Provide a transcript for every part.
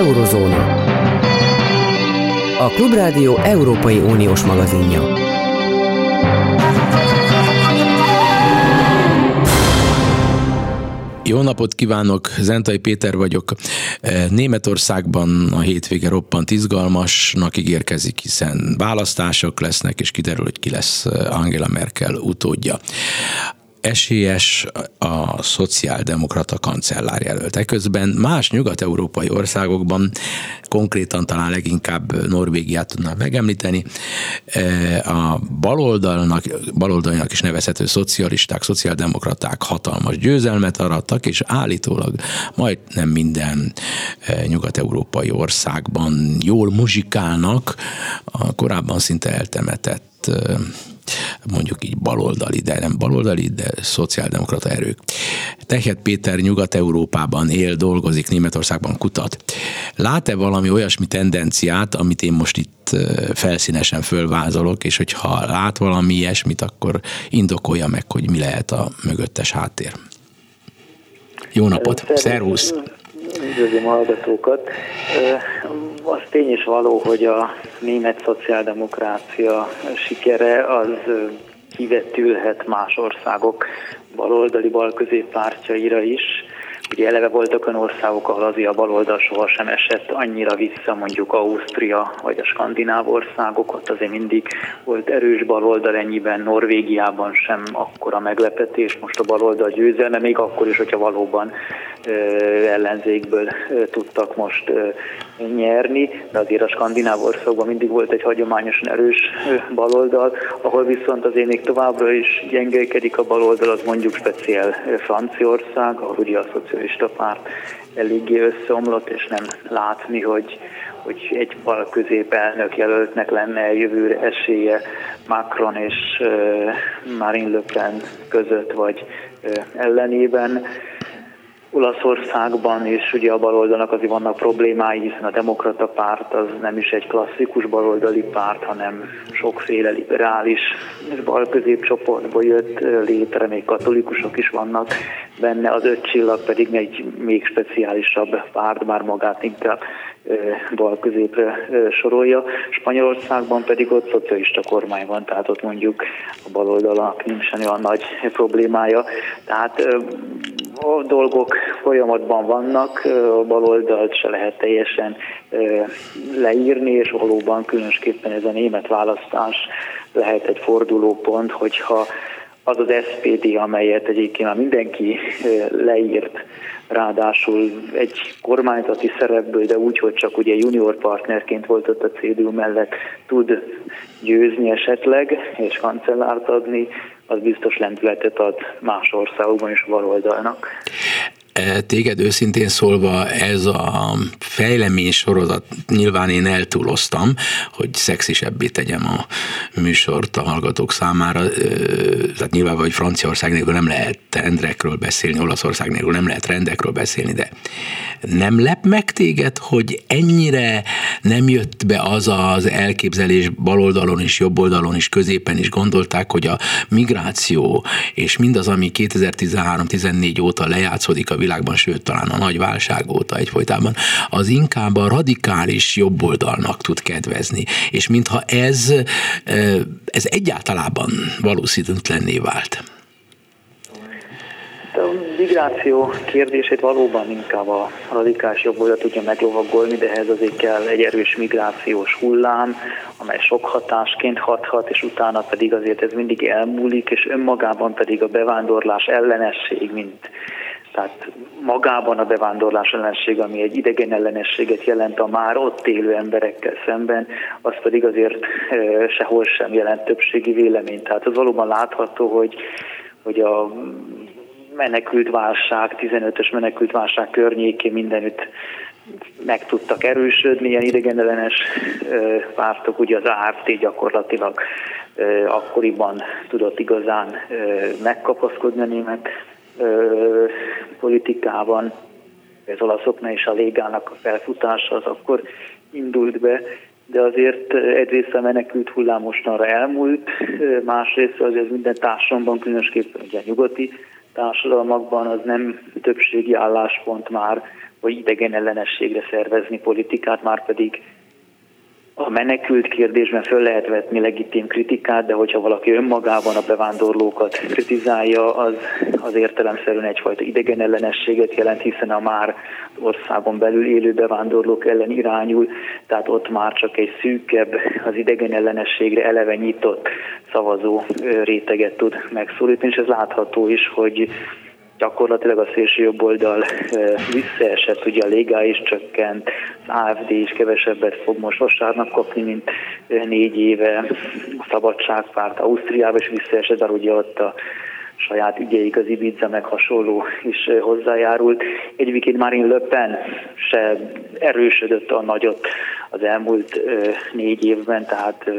Eurozóna. A Klubrádió Európai Uniós magazinja. Jó napot kívánok, Zentai Péter vagyok. E, Németországban a hétvége roppant izgalmasnak ígérkezik, hiszen választások lesznek, és kiderül, hogy ki lesz Angela Merkel utódja esélyes a szociáldemokrata kancellárjelölt. Eközben más nyugat-európai országokban, konkrétan talán leginkább Norvégiát tudnám megemlíteni, e, a baloldalnak, baloldalnak is nevezhető szocialisták, szociáldemokraták hatalmas győzelmet arattak, és állítólag majd nem minden e, nyugat-európai országban jól muzsikálnak, a korábban szinte eltemetett e, mondjuk így baloldali, de nem baloldali, de szociáldemokrata erők. Tehet Péter Nyugat-Európában él, dolgozik, Németországban kutat. Lát-e valami olyasmi tendenciát, amit én most itt felszínesen fölvázolok, és hogyha lát valami ilyesmit, akkor indokolja meg, hogy mi lehet a mögöttes háttér. Jó napot! Szervusz! Üdvözlöm a hallgatókat! Az tény is való, hogy a német szociáldemokrácia sikere az kivetülhet más országok baloldali balközéppártjaira is. Ugye eleve voltak olyan országok, ahol azért a baloldal sohasem esett annyira vissza, mondjuk Ausztria vagy a skandináv országok, ott azért mindig volt erős baloldal, ennyiben Norvégiában sem akkora meglepetés, most a baloldal győzelme, még akkor is, hogyha valóban ellenzékből tudtak most nyerni, de azért a skandináv országban mindig volt egy hagyományosan erős baloldal, ahol viszont azért még továbbra is gyengelkedik a baloldal, az mondjuk speciál Franciaország, ahol ugye a szocialista párt eléggé összeomlott, és nem látni, hogy, hogy egy bal középelnök jelöltnek lenne jövőre esélye Macron és Marine Le Pen között, vagy ellenében. Olaszországban is ugye a baloldalnak azért vannak problémái, hiszen a demokrata párt az nem is egy klasszikus baloldali párt, hanem sokféle liberális és balközépcsoportból jött létre, még katolikusok is vannak benne, az öt csillag pedig egy még speciálisabb párt, már magát inkább bal középre sorolja. Spanyolországban pedig ott szocialista kormány van, tehát ott mondjuk a baloldalak nincsen olyan nagy problémája. Tehát a dolgok folyamatban vannak, a baloldalt se lehet teljesen leírni, és valóban különösképpen ez a német választás lehet egy fordulópont, hogyha az az SPD, amelyet egyébként már mindenki leírt, ráadásul egy kormányzati szerepből, de úgy, hogy csak ugye junior partnerként volt ott a CDU mellett tud győzni esetleg, és kancellárt adni, az biztos lendületet ad más országokban is baloldalnak. E, téged őszintén szólva ez a fejlemény sorozat, nyilván én eltúloztam, hogy szexisebbé tegyem a műsort a hallgatók számára, e, tehát nyilván, hogy Franciaország nélkül nem lehet trendekről beszélni, Olaszország nélkül nem lehet rendekről beszélni, de nem lep meg téged, hogy ennyire nem jött be az az elképzelés baloldalon is, jobb oldalon is, középen is gondolták, hogy a migráció és mindaz, ami 2013-14 óta lejátszódik a világban, sőt talán a nagy válság óta egyfolytában, az inkább a radikális jobboldalnak tud kedvezni. És mintha ez, ez egyáltalában valószínűtlenné vált. A migráció kérdését valóban inkább a radikális jobboldal tudja meglovagolni, de ehhez azért kell egy erős migrációs hullám, amely sok hatásként hathat, és utána pedig azért ez mindig elmúlik, és önmagában pedig a bevándorlás ellenesség, mint tehát magában a bevándorlás ellenség, ami egy idegen ellenességet jelent a már ott élő emberekkel szemben, az pedig azért sehol sem jelent többségi véleményt. Tehát az valóban látható, hogy, hogy a menekült válság, 15-ös menekült válság környékén mindenütt meg tudtak erősödni, ilyen idegenellenes pártok, ugye az AFT gyakorlatilag akkoriban tudott igazán megkapaszkodni a német politikában, az olaszoknál és a légának a felfutása az akkor indult be, de azért egyrészt a menekült hullám mostanra elmúlt, másrészt az ez minden társadalomban, különösképpen ugye nyugati társadalmakban az nem többségi álláspont már, hogy idegen ellenességre szervezni politikát, már pedig a menekült kérdésben föl lehet vetni legitim kritikát, de hogyha valaki önmagában a bevándorlókat kritizálja, az, az értelemszerűen egyfajta idegen ellenességet jelent, hiszen a már országon belül élő bevándorlók ellen irányul, tehát ott már csak egy szűkebb, az idegen ellenességre eleve nyitott szavazó réteget tud megszólítani, és ez látható is, hogy gyakorlatilag a szélső jobb oldal visszaesett, ugye a Légá is csökkent, az AFD is kevesebbet fog most vasárnap kapni, mint négy éve, a Szabadságpárt Ausztriába is visszaesett, de ugye ott a saját ügyeik, az Ibiza meg hasonló is hozzájárult. Egyébként Marine Le Pen se erősödött a nagyot az elmúlt négy évben, tehát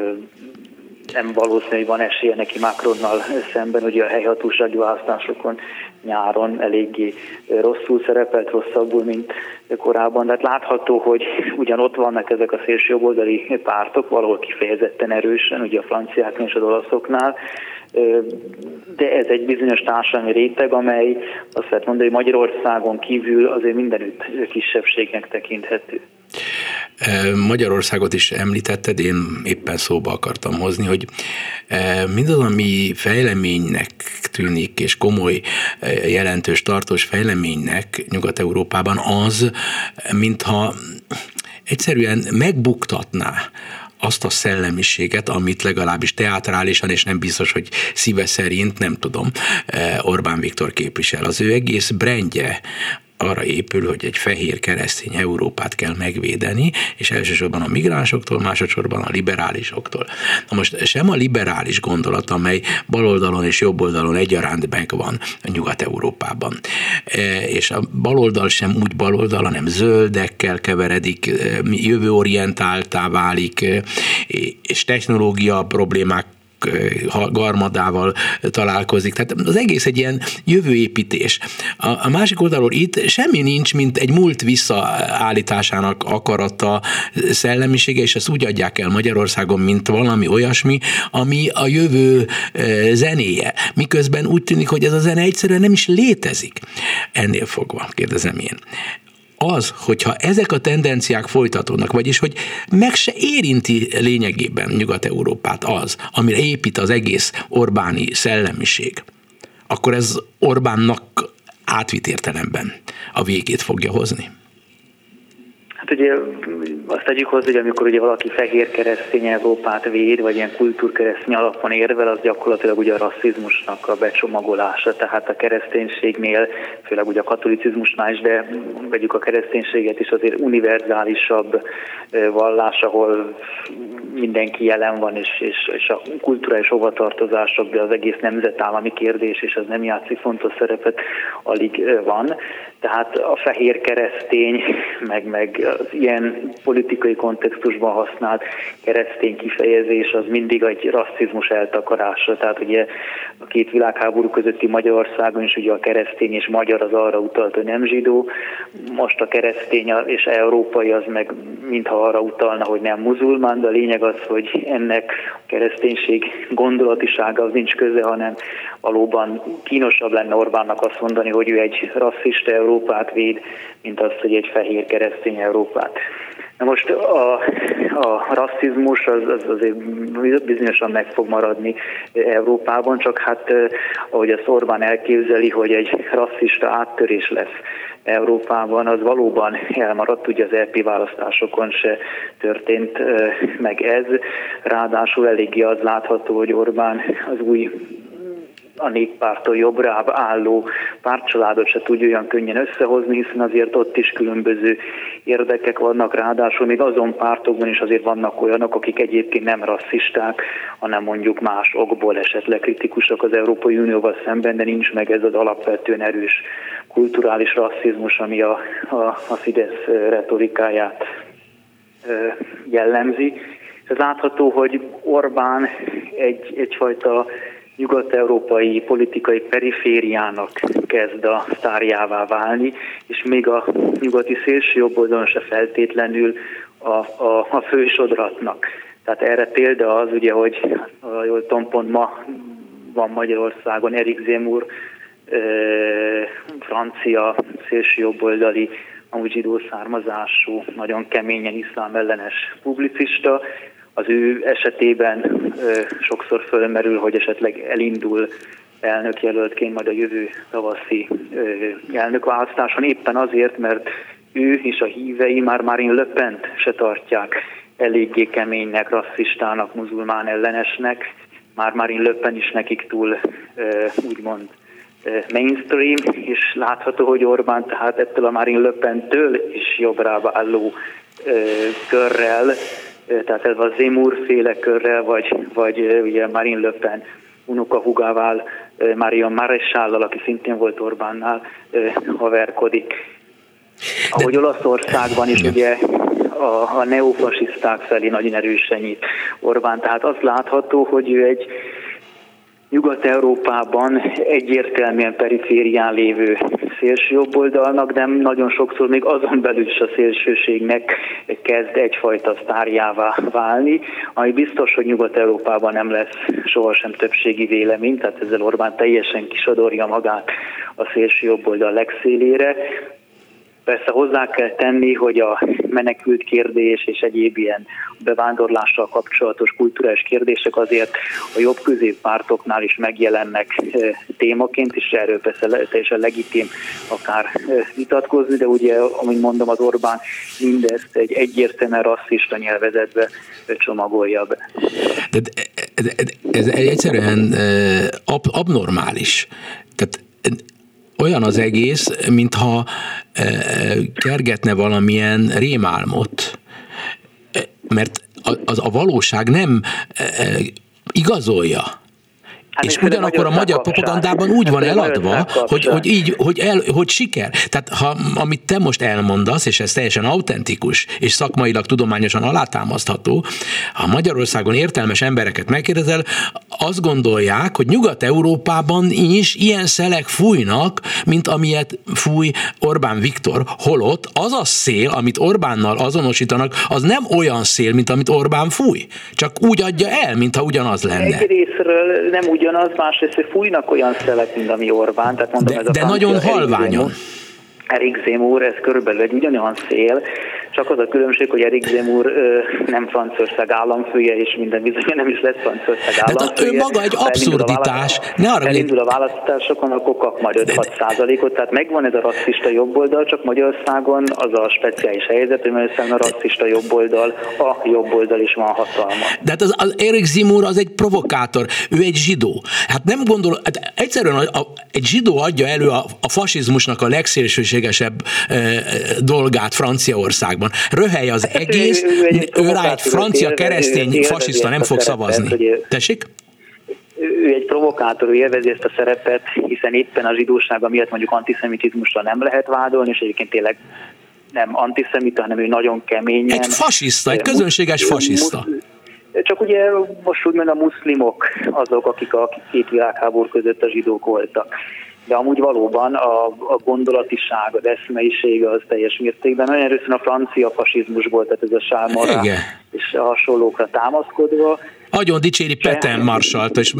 nem valószínű, hogy van esélye neki Macronnal szemben, ugye a helyhatósági választásokon nyáron eléggé rosszul szerepelt, rosszabbul, mint korábban. De hát látható, hogy ugyan ott vannak ezek a szélsőjobboldali pártok, valahol kifejezetten erősen, ugye a franciáknál és az olaszoknál, de ez egy bizonyos társadalmi réteg, amely azt lehet mondani, hogy Magyarországon kívül azért mindenütt kisebbségnek tekinthető. Magyarországot is említetted, én éppen szóba akartam hozni, hogy mindaz, ami fejleménynek tűnik, és komoly, jelentős, tartós fejleménynek Nyugat-Európában az, mintha egyszerűen megbuktatná azt a szellemiséget, amit legalábbis teátrálisan, és nem biztos, hogy szíve szerint, nem tudom, Orbán Viktor képvisel. Az ő egész brendje arra épül, hogy egy fehér keresztény Európát kell megvédeni, és elsősorban a migránsoktól, másodszorban a liberálisoktól. Na most sem a liberális gondolat, amely baloldalon és jobboldalon egyaránt megvan a Nyugat-Európában, e, és a baloldal sem úgy baloldal, hanem zöldekkel keveredik, e, jövőorientáltá válik, e, és technológia problémák garmadával találkozik. Tehát az egész egy ilyen jövőépítés. A, másik oldalról itt semmi nincs, mint egy múlt visszaállításának akarata, szellemisége, és ezt úgy adják el Magyarországon, mint valami olyasmi, ami a jövő zenéje. Miközben úgy tűnik, hogy ez a zene egyszerűen nem is létezik. Ennél fogva, kérdezem én az, hogyha ezek a tendenciák folytatódnak, vagyis hogy meg se érinti lényegében Nyugat-Európát az, amire épít az egész Orbáni szellemiség, akkor ez Orbánnak átvitt értelemben a végét fogja hozni. Hát ugye azt tegyük hozzá, hogy amikor ugye valaki fehér keresztény Európát véd, vagy ilyen kultúrkeresztény alapon érvel, az gyakorlatilag ugye a rasszizmusnak a becsomagolása, tehát a kereszténységnél, főleg ugye a katolicizmusnál is, de vegyük a kereszténységet is azért univerzálisabb vallás, ahol mindenki jelen van, és, és, és a kulturális hovatartozások, de az egész nemzetállami kérdés, és az nem játszik fontos szerepet, alig van. Tehát a fehér keresztény, meg, meg az ilyen politikai kontextusban használt keresztény kifejezés az mindig egy rasszizmus eltakarása. Tehát ugye a két világháború közötti Magyarországon is ugye a keresztény és magyar az arra utalt, hogy nem zsidó. Most a keresztény és európai az meg mintha arra utalna, hogy nem muzulmán, de a lényeg az, hogy ennek a kereszténység gondolatisága az nincs köze, hanem valóban kínosabb lenne Orbánnak azt mondani, hogy ő egy rasszista Európát véd, mint az, hogy egy fehér keresztény Európát. Na most a, a rasszizmus az, az azért bizonyosan meg fog maradni Európában, csak hát ahogy a Orbán elképzeli, hogy egy rasszista áttörés lesz Európában, az valóban elmaradt, ugye az EP választásokon se történt meg ez. Ráadásul eléggé az látható, hogy Orbán az új a néppártól jobbra álló pártcsaládot se tudja olyan könnyen összehozni, hiszen azért ott is különböző érdekek vannak, ráadásul még azon pártokban is azért vannak olyanok, akik egyébként nem rasszisták, hanem mondjuk más okból esetleg kritikusak az Európai Unióval szemben, de nincs meg ez az alapvetően erős kulturális rasszizmus, ami a, a, a Fidesz retorikáját jellemzi. Ez látható, hogy Orbán egy, egyfajta nyugat-európai politikai perifériának kezd a sztárjává válni, és még a nyugati szélső oldalon se feltétlenül a, a, a fősodratnak. Tehát erre példa az, ugye, hogy jól tudom, pont ma van Magyarországon Erik Zemur, francia szélső jobboldali, amúgy zsidó származású, nagyon keményen iszlám ellenes publicista. Az ő esetében sokszor fölmerül, hogy esetleg elindul elnökjelöltként majd a jövő tavaszi elnökválasztáson, éppen azért, mert ő és a hívei már Marine Le pen se tartják eléggé keménynek, rasszistának, muzulmán ellenesnek, már Marine Le Pen is nekik túl úgymond mainstream, és látható, hogy Orbán tehát ettől a Marine Le Pen-től is jobbra álló körrel, tehát ez a Zemur féle körrel, vagy, vagy ugye Marine Le Pen unokahugával, Marion Maresállal, aki szintén volt Orbánnál, haverkodik. Ahogy Olaszországban is ugye a, a neofasiszták felé nagyon erősen nyit Orbán. Tehát azt látható, hogy ő egy Nyugat-Európában egyértelműen periférián lévő szélsőjobboldalnak, de nagyon sokszor még azon belül is a szélsőségnek kezd egyfajta sztárjává válni, ami biztos, hogy Nyugat-Európában nem lesz sohasem többségi vélemény, tehát ezzel Orbán teljesen kisodorja magát a szélsőjobboldal legszélére, Persze hozzá kell tenni, hogy a menekült kérdés és egyéb ilyen bevándorlással kapcsolatos kulturális kérdések azért a jobb középpártoknál is megjelennek eh, témaként, és erről persze teljesen legitim akár eh, vitatkozni, de ugye, amint mondom, az Orbán mindezt egy egyértelműen rasszista nyelvezetbe csomagolja be. De, de, de ez egyszerűen eh, ab, abnormális. Tehát olyan az egész, mintha e, kergetne valamilyen rémálmot, e, mert az a valóság nem e, igazolja Hát és ugyanakkor a magyar propagandában úgy van eladva, hogy, hogy így, hogy, el, hogy siker. Tehát ha, amit te most elmondasz, és ez teljesen autentikus, és szakmailag, tudományosan alátámasztható, ha Magyarországon értelmes embereket megkérdezel, azt gondolják, hogy Nyugat-Európában is ilyen szelek fújnak, mint amilyet fúj Orbán Viktor, holott az a szél, amit Orbánnal azonosítanak, az nem olyan szél, mint amit Orbán fúj. Csak úgy adja el, mintha ugyanaz lenne. Egy részről nem úgy ugyanaz, másrészt, fújnak olyan szelek, mint ami Orbán. Tehát mondom, de ez a de nagyon halványan. Erik Zemmour, ez körülbelül egy ugyanolyan szél, csak az a különbség, hogy Erik Zemmour ö, nem Franciaország államfője, és minden bizony nem is lesz Franciaország államfője. De ő maga egy abszurditás. Ne arra elindul a választásokon, akkor kap majd 5-6 százalékot, tehát megvan ez a rasszista jobboldal, csak Magyarországon az a speciális helyzet, hogy Magyarországon a rasszista jobboldal, a jobboldal is van hatalma. De hát az, az Erik Zemmour az egy provokátor, ő egy zsidó. Hát nem gondol, hát egyszerűen a, a, egy zsidó adja elő a, a fasizmusnak a legszélsőségesebb dolgát Franciaországban. Röhely az hát egész, ő, rá egy francia keresztény fasiszta nem fog szavazni. Tessék? ő egy provokátor, ő élvezi ezt a szerepet, hiszen éppen a zsidósága miatt mondjuk antiszemitizmusra nem lehet vádolni, és egyébként tényleg nem antiszemita, hanem ő nagyon keményen. Egy fasiszta, egy közönséges fasiszta. Csak ugye most úgy a muszlimok azok, akik a két világháború között a zsidók voltak de amúgy valóban a, a gondolatiság, az eszmeisége az teljes mértékben nagyon erősen a francia fasizmusból, tehát ez a Sálmara és a hasonlókra támaszkodva. Nagyon dicséri Peten Marsalt, és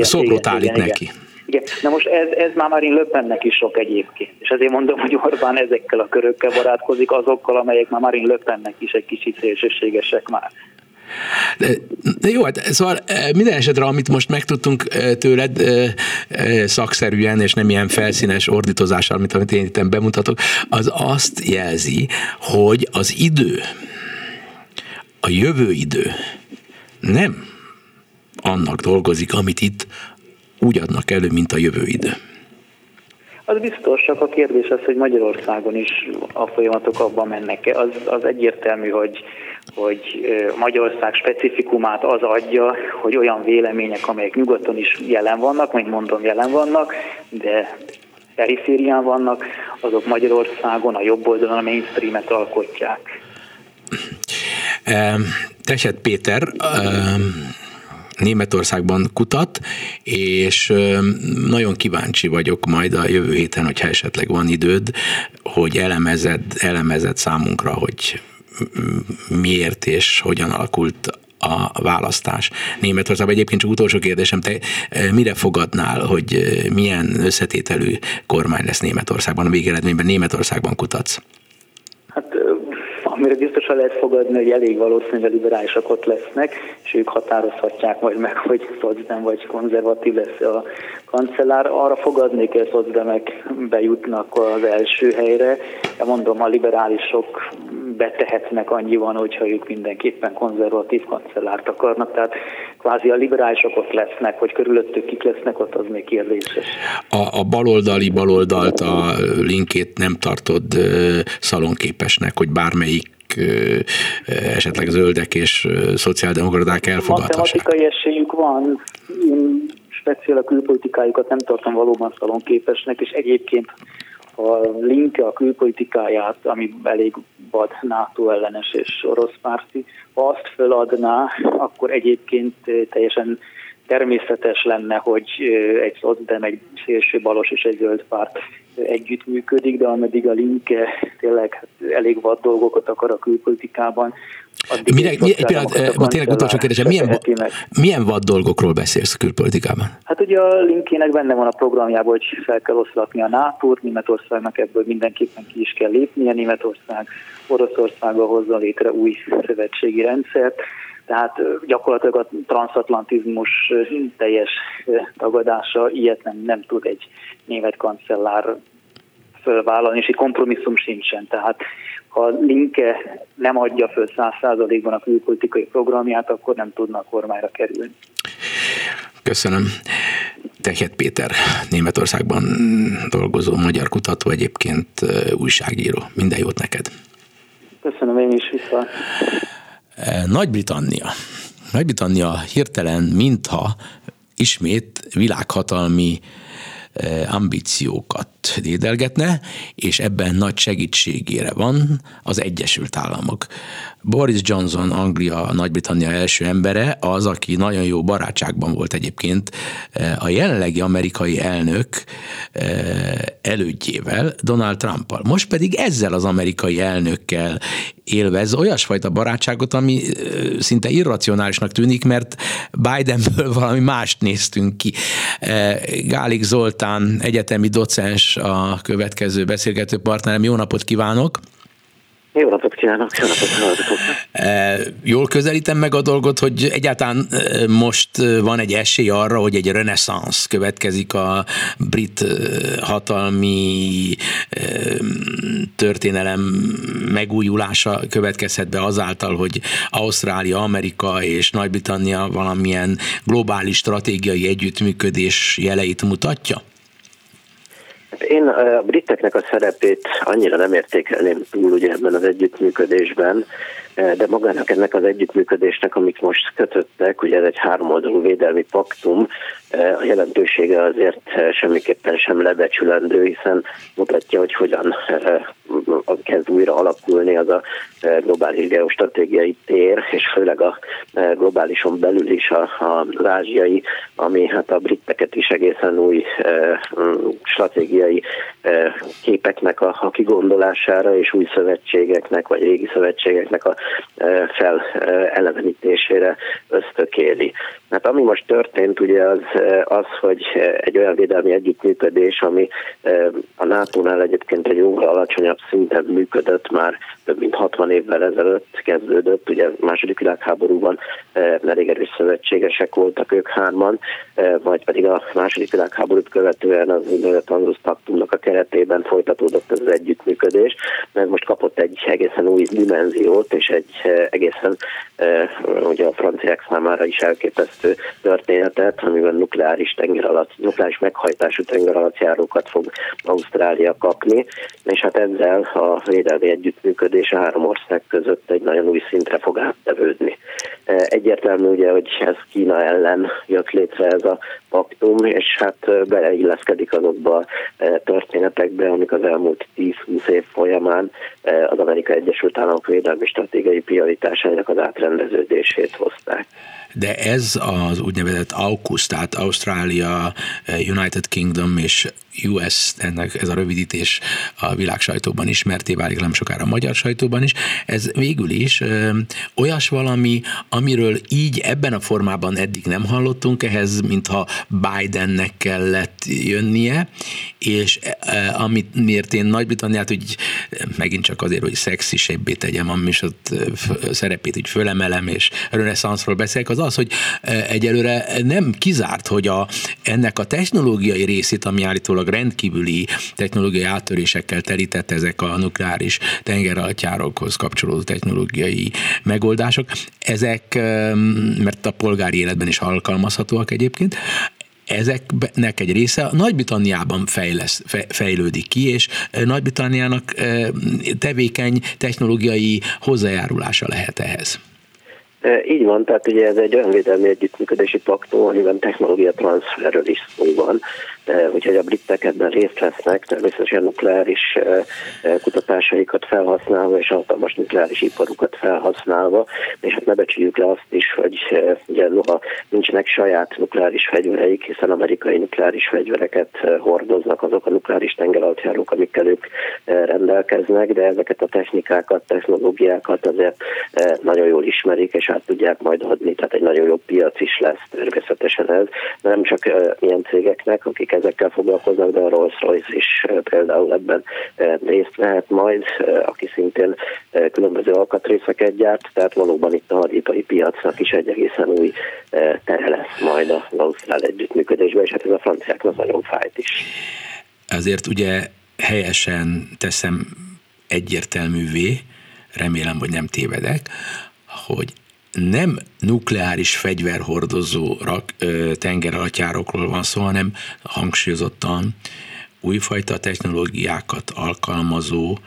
szobrot állít igen, neki. Igen. Igen. Na most ez, ez már Marine Le Pennek is sok egyébként. És ezért mondom, hogy Orbán ezekkel a körökkel barátkozik, azokkal, amelyek már Marine Le Pennek is egy kicsit szélsőségesek már. De, de jó, hát szóval eh, minden esetre, amit most megtudtunk eh, tőled eh, szakszerűen, és nem ilyen felszínes ordítozással, mint amit én itt bemutatok, az azt jelzi, hogy az idő, a jövő idő nem annak dolgozik, amit itt úgy adnak elő, mint a jövő idő. Az biztos, csak a kérdés az, hogy Magyarországon is a folyamatok abban mennek. Az, az egyértelmű, hogy hogy Magyarország specifikumát az adja, hogy olyan vélemények, amelyek nyugaton is jelen vannak, mint mondom, jelen vannak, de periférián vannak, azok Magyarországon a jobb oldalon a mainstreamet alkotják. Teset Péter Németországban kutat, és nagyon kíváncsi vagyok majd a jövő héten, hogyha esetleg van időd, hogy elemezed, elemezed számunkra, hogy miért és hogyan alakult a választás Németországban. Egyébként csak utolsó kérdésem, te mire fogadnál, hogy milyen összetételű kormány lesz Németországban, a végeredményben Németországban kutatsz? Biztosan lehet fogadni, hogy elég valószínű, hogy liberálisok ott lesznek, és ők határozhatják majd meg, hogy szocdem vagy konzervatív lesz a kancellár. Arra fogadnék, hogy a szocdemek bejutnak az első helyre. De mondom, a liberálisok betehetnek annyiban, hogyha ők mindenképpen konzervatív kancellárt akarnak, tehát kvázi a liberálisok ott lesznek, hogy körülöttük kik lesznek ott, az még kérdéses. A, a baloldali baloldalt, a linkét nem tartod szalonképesnek, hogy bármelyik esetleg zöldek és szociáldemokraták elfogadhassák? Matematikai esélyük van. Én speciál a külpolitikájukat nem tartom valóban szalonképesnek, és egyébként a linke a külpolitikáját, ami elég vad NATO ellenes és orosz párti, ha azt föladná, akkor egyébként teljesen természetes lenne, hogy egy szocdem, egy szélső balos és egy zöld párt együttműködik, de ameddig a linke tényleg elég vad dolgokat akar a külpolitikában, Mire, mi, pillanat, tényleg utolsó kérdésem, milyen, milyen vad dolgokról beszélsz a külpolitikában? Hát ugye a linkének benne van a programjában, hogy fel kell oszlatni a NATO-t, Németországnak ebből mindenképpen ki is kell lépnie, Németország Oroszországgal hozza létre új szövetségi rendszert, tehát gyakorlatilag a transatlantizmus teljes tagadása, ilyet nem, nem tud egy német kancellár fölvállalni, és egy kompromisszum sincsen. Tehát ha Linke nem adja föl száz százalékban a külpolitikai programját, akkor nem tudnak kormányra kerülni. Köszönöm. Tehet Péter, Németországban dolgozó magyar kutató, egyébként újságíró. Minden jót neked! Köszönöm én is vissza. Nagy-Britannia. Nagy-Britannia hirtelen, mintha ismét világhatalmi ambíciókat dédelgetne, és ebben nagy segítségére van az Egyesült Államok. Boris Johnson, Anglia, Nagy-Britannia első embere, az, aki nagyon jó barátságban volt egyébként a jelenlegi amerikai elnök elődjével, Donald Trumpal. Most pedig ezzel az amerikai elnökkel élvez olyasfajta barátságot, ami szinte irracionálisnak tűnik, mert Bidenből valami mást néztünk ki. Gálik Zoltán, egyetemi docens a következő beszélgető partnerem. Jó napot kívánok! Jó napot kívánok, jó napot kívánok. E, jól közelítem meg a dolgot, hogy egyáltalán e, most e, van egy esély arra, hogy egy reneszánsz következik a brit hatalmi történelem megújulása következhet be azáltal, hogy Ausztrália, Amerika és Nagy-Britannia valamilyen globális stratégiai együttműködés jeleit mutatja? Hát én a briteknek a szerepét annyira nem értékelném túl ugye ebben az együttműködésben, de magának ennek az együttműködésnek, amit most kötöttek, ugye ez egy háromoldalú védelmi paktum, a jelentősége azért semmiképpen sem lebecsülendő, hiszen mutatja, hogy hogyan kezd újra alakulni az a globális geostratégiai tér, és főleg a globálison belül is az ázsiai, ami hát a britteket is egészen új stratégiai képeknek a, a kigondolására és új szövetségeknek, vagy régi szövetségeknek a felelevenítésére ösztökéli. Hát ami most történt, ugye az, az, hogy egy olyan védelmi együttműködés, ami a NATO-nál egyébként egy jóval alacsonyabb szinten működött már több mint 60 évvel ezelőtt kezdődött, ugye második világháborúban elég erős szövetségesek voltak ők hárman, vagy pedig a második világháborút követően az úgynevezett Anglosz Paktumnak a keretében folytatódott ez az együttműködés, mert most kapott egy egészen új dimenziót, és egy egészen ugye a franciák számára is elképesztő történetet, amiben nukleáris tenger alatt, nukleáris meghajtású tenger alatt járókat fog Ausztrália kapni, és hát ezzel a védelmi együttműködés a három ország között egy nagyon új szintre fog áttevődni. Egyértelmű ugye, hogy ez Kína ellen jött létre ez a paktum, és hát beleilleszkedik azokba a történetekbe, amik az elmúlt 10-20 év folyamán az Amerika Egyesült Államok védelmi stratégiai prioritásainak az átrendeződését hozták. De ez az úgynevezett AUKUS, tehát Ausztrália, United Kingdom és US, ennek ez a rövidítés a világ sajtóban ismerté válik, nem sokára a magyar sajtóban is, ez végül is ö, olyas valami, amiről így ebben a formában eddig nem hallottunk, ehhez mintha Bidennek kellett jönnie, és e, amit miért én Nagy-Britanniát úgy megint csak azért, hogy szexisebbé tegyem a ott szerepét így fölemelem, és reneszánszról beszélek, az az, hogy egyelőre nem kizárt, hogy a, ennek a technológiai részét, ami állítólag rendkívüli technológiai áttörésekkel terített ezek a nukleáris tengeralattjárokhoz kapcsolódó technológiai megoldások, ezek, mert a polgári életben is alkalmazhatóak egyébként, ezeknek egy része Nagy-Britanniában fejlesz, fejlődik ki, és Nagy-Britanniának tevékeny technológiai hozzájárulása lehet ehhez. Így van, tehát ugye ez egy önvédelmi együttműködési paktum, amiben technológia transferről is szó van úgyhogy a britek ebben részt vesznek, természetesen nukleáris kutatásaikat felhasználva és hatalmas nukleáris iparukat felhasználva, és hát ne becsüljük le azt is, hogy ugye noha nincsenek saját nukleáris fegyvereik, hiszen amerikai nukleáris fegyvereket hordoznak azok a nukleáris tengeralattjárók, amikkel ők rendelkeznek, de ezeket a technikákat, technológiákat azért nagyon jól ismerik, és át tudják majd adni, tehát egy nagyon jó piac is lesz természetesen ez, nem csak ilyen cégeknek, akik ezekkel foglalkoznak, de a Rolls-Royce is például ebben részt vehet majd, aki szintén különböző alkatrészeket gyárt, tehát valóban itt a hadipari piacnak is egy egészen új tere lesz majd a Ausztrál együttműködésben, és hát ez a franciáknak nagyon fájt is. Ezért ugye helyesen teszem egyértelművé, remélem, hogy nem tévedek, hogy nem nukleáris fegyverhordozó rak, tengeralattjárokról van szó, hanem hangsúlyozottan újfajta technológiákat alkalmazó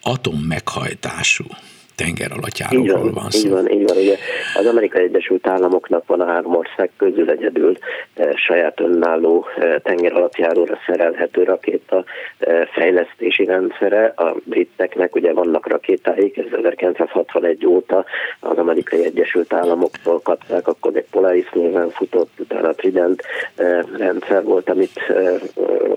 atommeghajtású tengeralattjárókról van szó. Így van, így van. Ugye az Amerikai Egyesült Államoknak van a három ország közül egyedül e, saját önálló e, tengeralattjáróra szerelhető rakéta e, fejlesztési rendszere. A briteknek ugye vannak rakétáik, ez 1961 óta az Amerikai Egyesült Államoktól kapták, akkor egy Polaris néven futott, utána a Trident rendszer volt, amit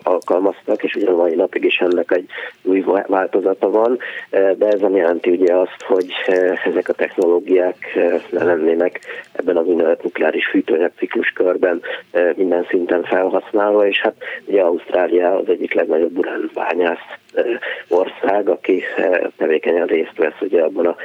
alkalmaztak, és ugye a mai napig is ennek egy új változata van, de ez nem jelenti ugye azt, hogy eh, ezek a technológiák eh, ne lennének ebben az úgynevezett nukleáris fűtőanyag körben eh, minden szinten felhasználva, és hát ugye Ausztrália az egyik legnagyobb uránbányász ország, aki tevékenyen részt vesz ugye abban a,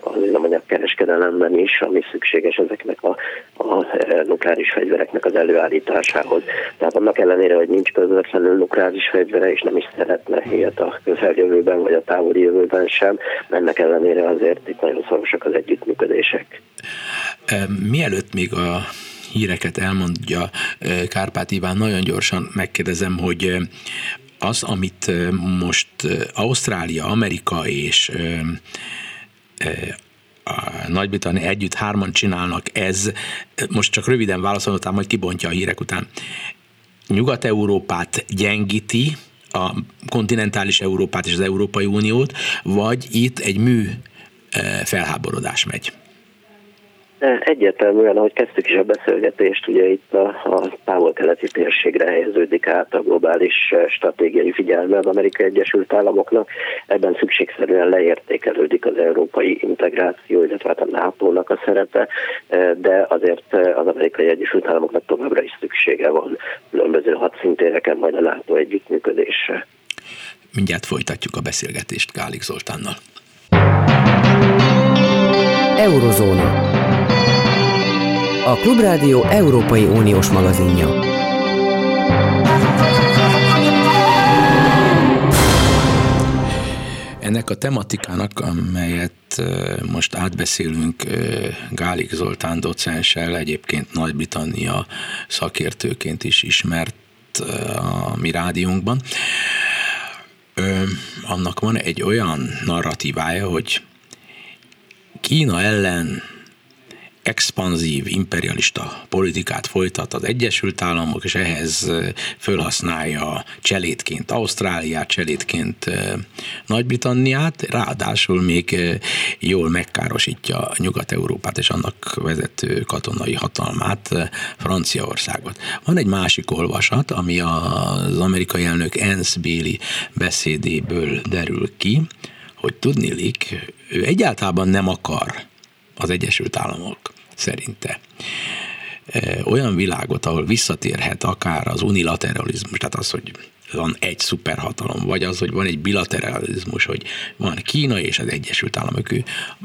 az üzemanyag kereskedelemben is, ami szükséges ezeknek a, a nukleáris fegyvereknek az előállításához. Tehát annak ellenére, hogy nincs közvetlenül nukleáris fegyvere, és nem is szeretne ilyet a közeljövőben vagy a távoli jövőben sem, ennek ellenére azért itt nagyon szorosak az együttműködések. Mielőtt még a híreket elmondja Kárpát Iván, nagyon gyorsan megkérdezem, hogy az, amit most Ausztrália, Amerika és a Nagy-Britannia együtt hárman csinálnak, ez most csak röviden válaszoltam, majd kibontja a hírek után. Nyugat-Európát gyengíti, a kontinentális Európát és az Európai Uniót, vagy itt egy mű felháborodás megy? Egyértelműen, ahogy kezdtük is a beszélgetést, ugye itt a, a távol-keleti térségre helyeződik át a globális stratégiai figyelme az Amerikai Egyesült Államoknak. Ebben szükségszerűen leértékelődik az európai integráció, illetve hát a NATO-nak a szerepe, de azért az Amerikai Egyesült Államoknak továbbra is szüksége van különböző hadszintéreken majd a NATO együttműködésre. Mindjárt folytatjuk a beszélgetést Gálik Zoltánnal. Eurozóna a Klubrádió Európai Uniós magazinja. Ennek a tematikának, amelyet most átbeszélünk Gálik Zoltán docenssel, egyébként Nagy-Britannia szakértőként is ismert a mi rádiónkban, annak van egy olyan narratívája, hogy Kína ellen expanzív, imperialista politikát folytat az Egyesült Államok, és ehhez fölhasználja cselétként Ausztráliát, cselétként Nagy-Britanniát, ráadásul még jól megkárosítja Nyugat-Európát és annak vezető katonai hatalmát, Franciaországot. Van egy másik olvasat, ami az amerikai elnök Ensz Béli beszédéből derül ki, hogy tudnilik, ő egyáltalán nem akar az Egyesült Államok szerinte olyan világot, ahol visszatérhet akár az unilateralizmus, tehát az, hogy van egy szuperhatalom, vagy az, hogy van egy bilateralizmus, hogy van Kína és az Egyesült Államok.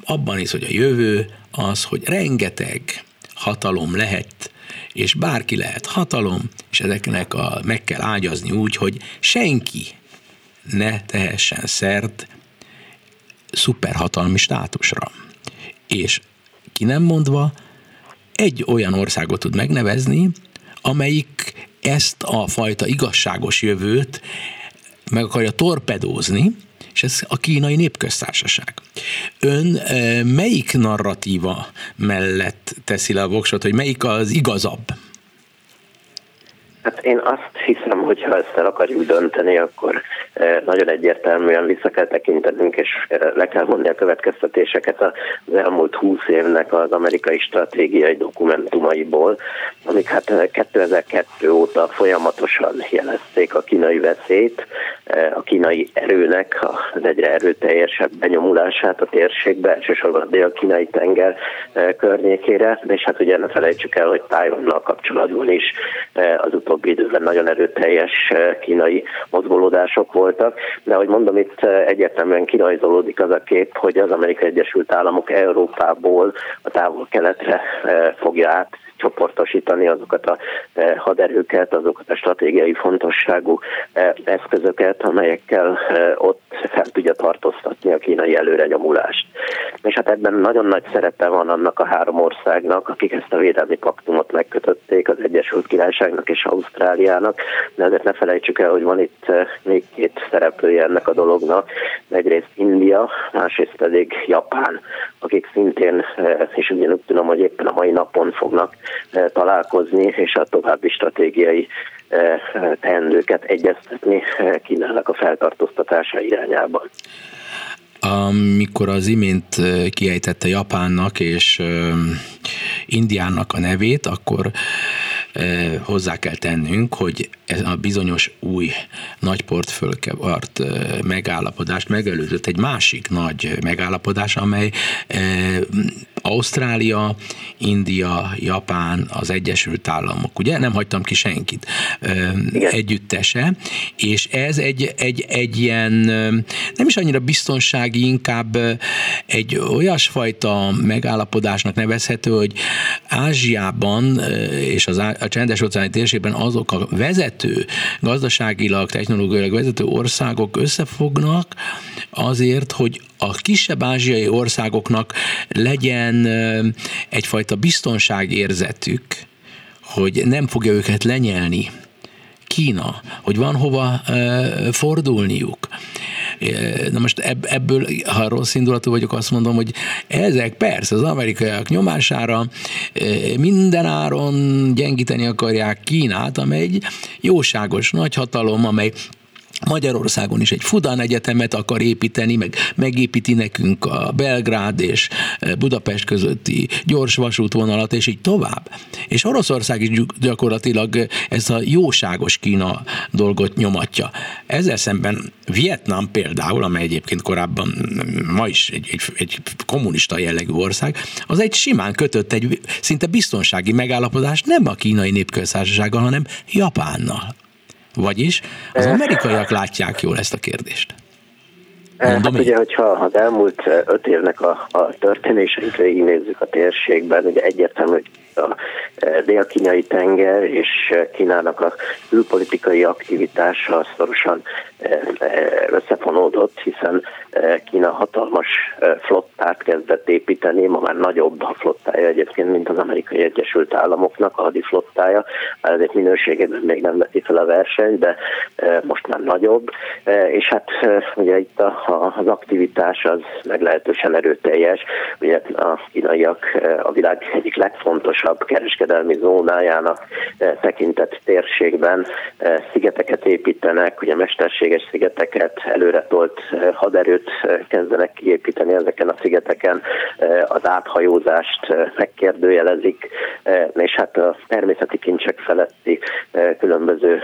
Abban is, hogy a jövő az, hogy rengeteg hatalom lehet, és bárki lehet hatalom, és ezeknek a, meg kell ágyazni úgy, hogy senki ne tehessen szert szuperhatalmi státusra. És ki nem mondva, egy olyan országot tud megnevezni, amelyik ezt a fajta igazságos jövőt meg akarja torpedózni, és ez a kínai népköztársaság. Ön e, melyik narratíva mellett teszi le a voksot, hogy melyik az igazabb? Hát én azt hiszem, hogy ha ezt el akarjuk dönteni, akkor eh, nagyon egyértelműen vissza kell tekintenünk, és eh, le kell mondani a következtetéseket az elmúlt húsz évnek az amerikai stratégiai dokumentumaiból, amik hát 2002 eh, óta folyamatosan jelezték a kínai veszélyt, a kínai erőnek az egyre erőteljesebb benyomulását a térségbe, elsősorban a dél-kínai tenger környékére, és hát ugye ne felejtsük el, hogy Tájvannal kapcsolatban is az utóbbi időben nagyon erőteljes eh, kínai mozgolódások voltak, de ahogy mondom, itt eh, egyértelműen kirajzolódik az a kép, hogy az Amerikai Egyesült Államok Európából a távol-keletre eh, fogja át csoportosítani azokat a eh, haderőket, azokat a stratégiai fontosságú eh, eszközöket, amelyekkel eh, ott fel tudja tartóztatni a kínai előrenyomulást. És hát ebben nagyon nagy szerepe van annak a három országnak, akik ezt a védelmi paktumot megkötötték, az Egyesült Királyságnak és Ausztráliának, de ezért ne felejtsük el, hogy van itt még két szereplője ennek a dolognak, egyrészt India, másrészt pedig Japán, akik szintén, és ugyanúgy tudom, hogy éppen a mai napon fognak találkozni, és a további stratégiai eh, teendőket egyeztetni eh, Kínának a feltartóztatása irányában. Amikor az imént kiejtette Japánnak és Indiának a nevét, akkor hozzá kell tennünk, hogy ez a bizonyos új nagy portfölkevart megállapodást megelőzött egy másik nagy megállapodás, amely Ausztrália, India, Japán, az Egyesült Államok, ugye? Nem hagytam ki senkit Igen. együttese, és ez egy, egy, egy ilyen nem is annyira biztonsági, inkább egy olyasfajta megállapodásnak nevezhető, hogy Ázsiában és az, a csendes óceáni térségben azok a vezető, gazdaságilag, technológiailag vezető országok összefognak azért, hogy a kisebb ázsiai országoknak legyen egyfajta biztonságérzetük, hogy nem fogja őket lenyelni Kína, hogy van hova fordulniuk. Na most ebből, ha rossz indulatú vagyok, azt mondom, hogy ezek persze az amerikaiak nyomására minden áron gyengíteni akarják Kínát, amely egy jóságos nagyhatalom, amely Magyarországon is egy Fudán Egyetemet akar építeni, meg megépíti nekünk a Belgrád és e, Budapest közötti gyors vasútvonalat, és így tovább. És Oroszország is gyakorlatilag ezt a jóságos Kína dolgot nyomatja. Ezzel szemben Vietnam például, amely egyébként korábban ma is egy, egy, egy kommunista jellegű ország, az egy simán kötött egy szinte biztonsági megállapodást nem a kínai népköztársasággal, hanem Japánnal. Vagyis az amerikaiak látják jól ezt a kérdést. Mondom hát ugye, hogyha az elmúlt öt évnek a, a történéseit végignézzük a térségben, ugye egyértelmű, hogy a dél-kínai tenger és Kínának a külpolitikai aktivitása szorosan összefonódott, hiszen Kína hatalmas flottát kezdett építeni, ma már nagyobb a flottája egyébként, mint az amerikai Egyesült Államoknak a hadiflottája, ezért minőségében még nem veti fel a versenyt, de most már nagyobb, és hát ugye itt a az aktivitás az meglehetősen erőteljes. Ugye a kínaiak a világ egyik legfontosabb kereskedelmi zónájának tekintett térségben szigeteket építenek, ugye mesterséges szigeteket, előretolt haderőt kezdenek kiépíteni ezeken a szigeteken, az áthajózást megkérdőjelezik, és hát a természeti kincsek feletti különböző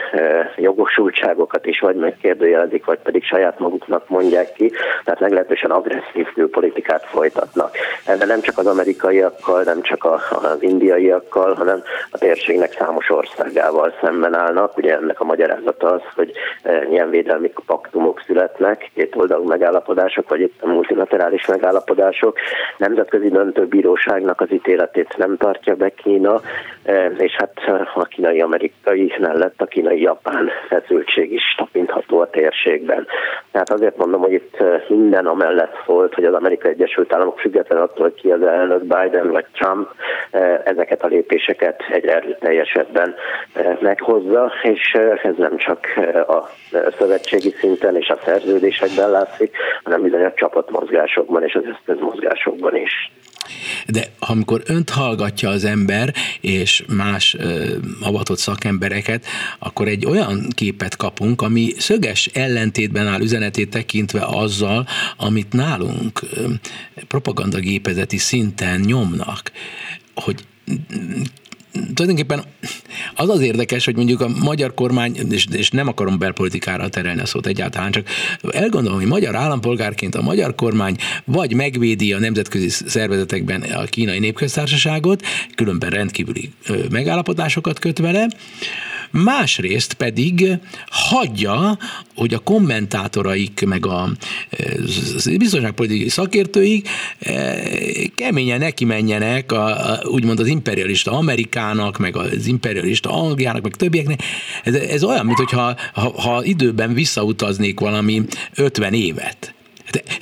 jogosultságokat is vagy megkérdőjelezik, vagy pedig saját maguknak mondják ki, tehát meglehetősen agresszív külpolitikát folytatnak. Ezzel nem csak az amerikaiakkal, nem csak az indiaiakkal, hanem a térségnek számos országával szemben állnak. Ugye ennek a magyarázata az, hogy milyen védelmi paktumok születnek, két oldalú megállapodások, vagy éppen multilaterális megállapodások. Nemzetközi döntőbíróságnak az ítéletét nem tartja be Kína, és hát a kínai-amerikai mellett a kínai-japán feszültség is tapintható a térségben. Tehát azért mondom, hogy itt minden amellett volt, hogy az Amerikai Egyesült Államok független attól, hogy ki az elnök Biden vagy Trump, ezeket a lépéseket egyre erőteljesebben meghozza, és ez nem csak a szövetségi szinten és a szerződésekben látszik, hanem bizony a csapatmozgásokban és az eszközmozgásokban is. De amikor önt hallgatja az ember, és más ö, avatott szakembereket, akkor egy olyan képet kapunk, ami szöges ellentétben áll üzenetét tekintve azzal, amit nálunk ö, propagandagépezeti szinten nyomnak, hogy tulajdonképpen az az érdekes, hogy mondjuk a magyar kormány, és, és nem akarom belpolitikára terelni a szót egyáltalán, csak elgondolom, hogy magyar állampolgárként a magyar kormány vagy megvédi a nemzetközi szervezetekben a kínai népköztársaságot, különben rendkívüli megállapodásokat köt vele, másrészt pedig hagyja, hogy a kommentátoraik, meg a biztonságpolitikai szakértőik keményen neki menjenek a, a, úgymond az imperialista Amerikának, meg az imperialista Angliának, meg többieknek. Ez, ez olyan, mintha ha, ha időben visszautaznék valami 50 évet.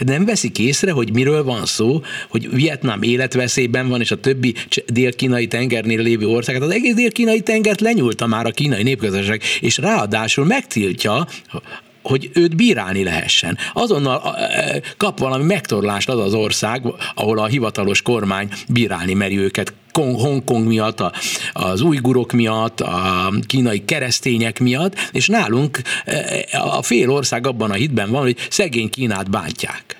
Nem veszik észre, hogy miről van szó, hogy Vietnám életveszélyben van, és a többi dél-kínai tengernél lévő ország, az egész dél-kínai tengert lenyúlta már a kínai népközösség, és ráadásul megtiltja hogy őt bírálni lehessen. Azonnal kap valami megtorlást az az ország, ahol a hivatalos kormány bírálni meri őket Hongkong miatt, az újgurok miatt, a kínai keresztények miatt, és nálunk a fél ország abban a hitben van, hogy szegény Kínát bántják.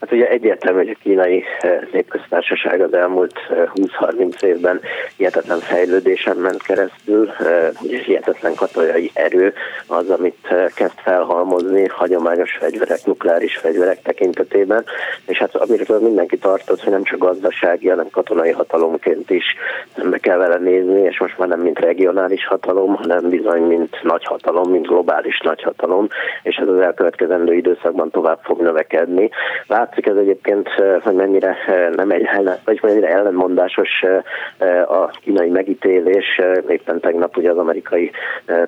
Hát ugye egyértelmű, hogy a kínai eh, népköztársaság az elmúlt 20-30 eh, évben hihetetlen fejlődésen ment keresztül, eh, ugye hihetetlen katonai erő az, amit kezd felhalmozni hagyományos fegyverek, nukleáris fegyverek tekintetében, és hát amiről mindenki tartott, hogy nem csak gazdasági, hanem katonai hatalomként is szembe kell vele nézni, és most már nem mint regionális hatalom, hanem bizony mint nagy hatalom, mint globális nagy hatalom, és ez az elkövetkezendő időszakban tovább fog növekedni. Lát látszik ez egyébként, hogy mennyire nem egy ellen, vagy mennyire ellenmondásos a kínai megítélés. Éppen tegnap ugye az amerikai